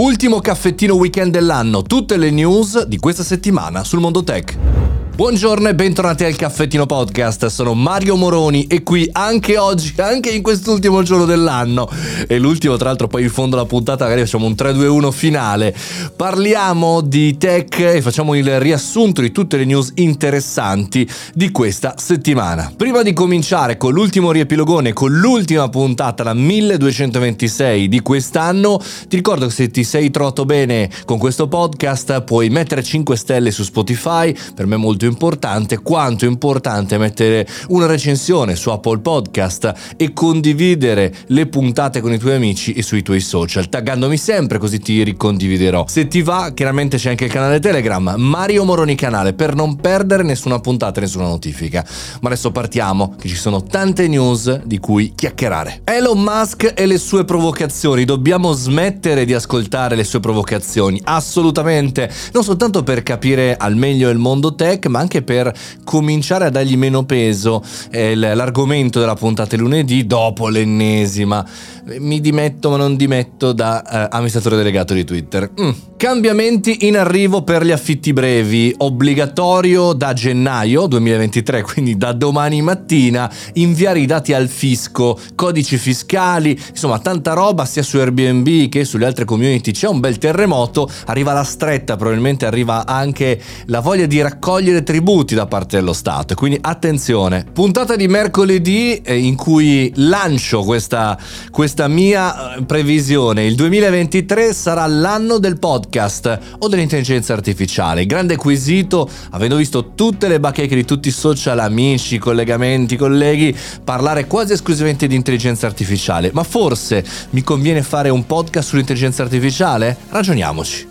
Ultimo caffettino weekend dell'anno, tutte le news di questa settimana sul mondo tech. Buongiorno e bentornati al Caffettino Podcast, sono Mario Moroni e qui anche oggi, anche in quest'ultimo giorno dell'anno, e l'ultimo tra l'altro poi in fondo alla puntata magari facciamo un 3-2-1 finale, parliamo di tech e facciamo il riassunto di tutte le news interessanti di questa settimana. Prima di cominciare con l'ultimo riepilogone, con l'ultima puntata, la 1226 di quest'anno, ti ricordo che se ti sei trovato bene con questo podcast puoi mettere 5 stelle su Spotify, per me è molto importante, quanto è importante mettere una recensione su Apple Podcast e condividere le puntate con i tuoi amici e sui tuoi social, taggandomi sempre così ti ricondividerò. Se ti va, chiaramente c'è anche il canale Telegram, Mario Moroni Canale, per non perdere nessuna puntata, nessuna notifica. Ma adesso partiamo, che ci sono tante news di cui chiacchierare. Elon Musk e le sue provocazioni, dobbiamo smettere di ascoltare le sue provocazioni, assolutamente, non soltanto per capire al meglio il mondo tech, ma anche per cominciare a dargli meno peso. È l'argomento della puntata lunedì dopo l'ennesima. Mi dimetto ma non dimetto da eh, amministratore delegato di Twitter. Mm. Cambiamenti in arrivo per gli affitti brevi, obbligatorio da gennaio 2023, quindi da domani mattina, inviare i dati al fisco, codici fiscali, insomma tanta roba sia su Airbnb che sulle altre community. C'è un bel terremoto, arriva la stretta, probabilmente arriva anche la voglia di raccogliere tributi da parte dello Stato. Quindi attenzione, puntata di mercoledì eh, in cui lancio questa, questa mia eh, previsione. Il 2023 sarà l'anno del podcast o dell'intelligenza artificiale. Grande quesito, avendo visto tutte le bacheche di tutti i social, amici, collegamenti, colleghi, parlare quasi esclusivamente di intelligenza artificiale. Ma forse mi conviene fare un podcast sull'intelligenza artificiale? Ragioniamoci.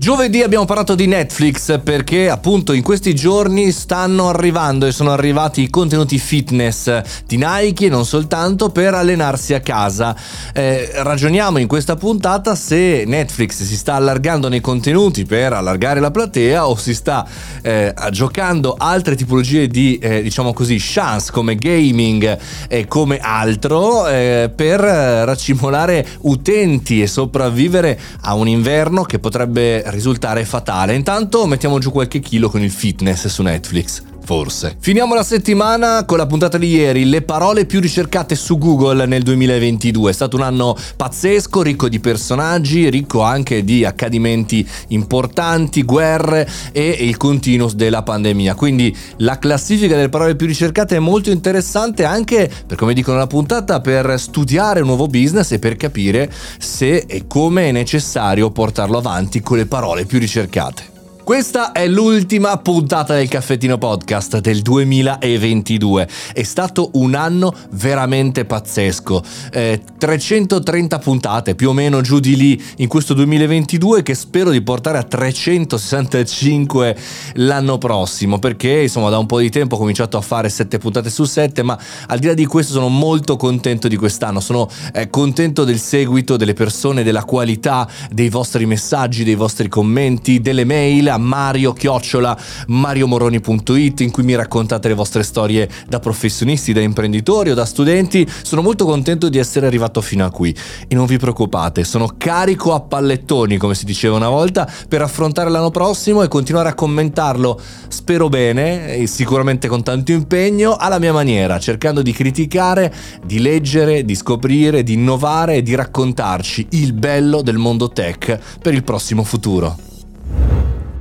Giovedì abbiamo parlato di Netflix perché appunto in questi giorni stanno arrivando e sono arrivati i contenuti fitness di Nike e non soltanto per allenarsi a casa. Eh, ragioniamo in questa puntata se Netflix si sta allargando nei contenuti per allargare la platea o si sta eh, giocando altre tipologie di eh, diciamo così chance come gaming e come altro eh, per raccimolare utenti e sopravvivere a un inverno che potrebbe risultare fatale. Intanto mettiamo giù qualche chilo con il fitness su Netflix. Forse. Finiamo la settimana con la puntata di ieri, le parole più ricercate su Google nel 2022. È stato un anno pazzesco, ricco di personaggi, ricco anche di accadimenti importanti, guerre e il continuous della pandemia. Quindi la classifica delle parole più ricercate è molto interessante anche, per come dicono la puntata, per studiare un nuovo business e per capire se e come è necessario portarlo avanti con le parole più ricercate. Questa è l'ultima puntata del Caffettino Podcast del 2022. È stato un anno veramente pazzesco. Eh, 330 puntate, più o meno giù di lì, in questo 2022 che spero di portare a 365 l'anno prossimo, perché insomma da un po' di tempo ho cominciato a fare 7 puntate su 7, ma al di là di questo sono molto contento di quest'anno, sono eh, contento del seguito delle persone, della qualità dei vostri messaggi, dei vostri commenti, delle mail mario chiocciola mariomoroni.it in cui mi raccontate le vostre storie da professionisti, da imprenditori o da studenti. Sono molto contento di essere arrivato fino a qui e non vi preoccupate, sono carico a pallettoni, come si diceva una volta, per affrontare l'anno prossimo e continuare a commentarlo, spero bene, sicuramente con tanto impegno, alla mia maniera, cercando di criticare, di leggere, di scoprire, di innovare e di raccontarci il bello del mondo tech per il prossimo futuro.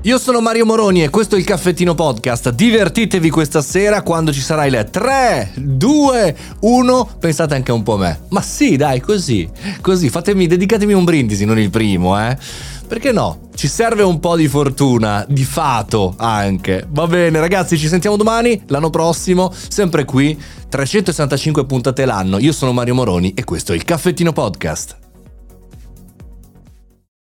Io sono Mario Moroni e questo è il Caffettino Podcast. Divertitevi questa sera quando ci sarà il 3, 2, 1. Pensate anche un po' a me. Ma sì, dai, così. Così, fatemi, dedicatemi un brindisi, non il primo, eh. Perché no? Ci serve un po' di fortuna, di fato anche. Va bene, ragazzi, ci sentiamo domani, l'anno prossimo, sempre qui. 365 puntate l'anno. Io sono Mario Moroni e questo è il Caffettino Podcast.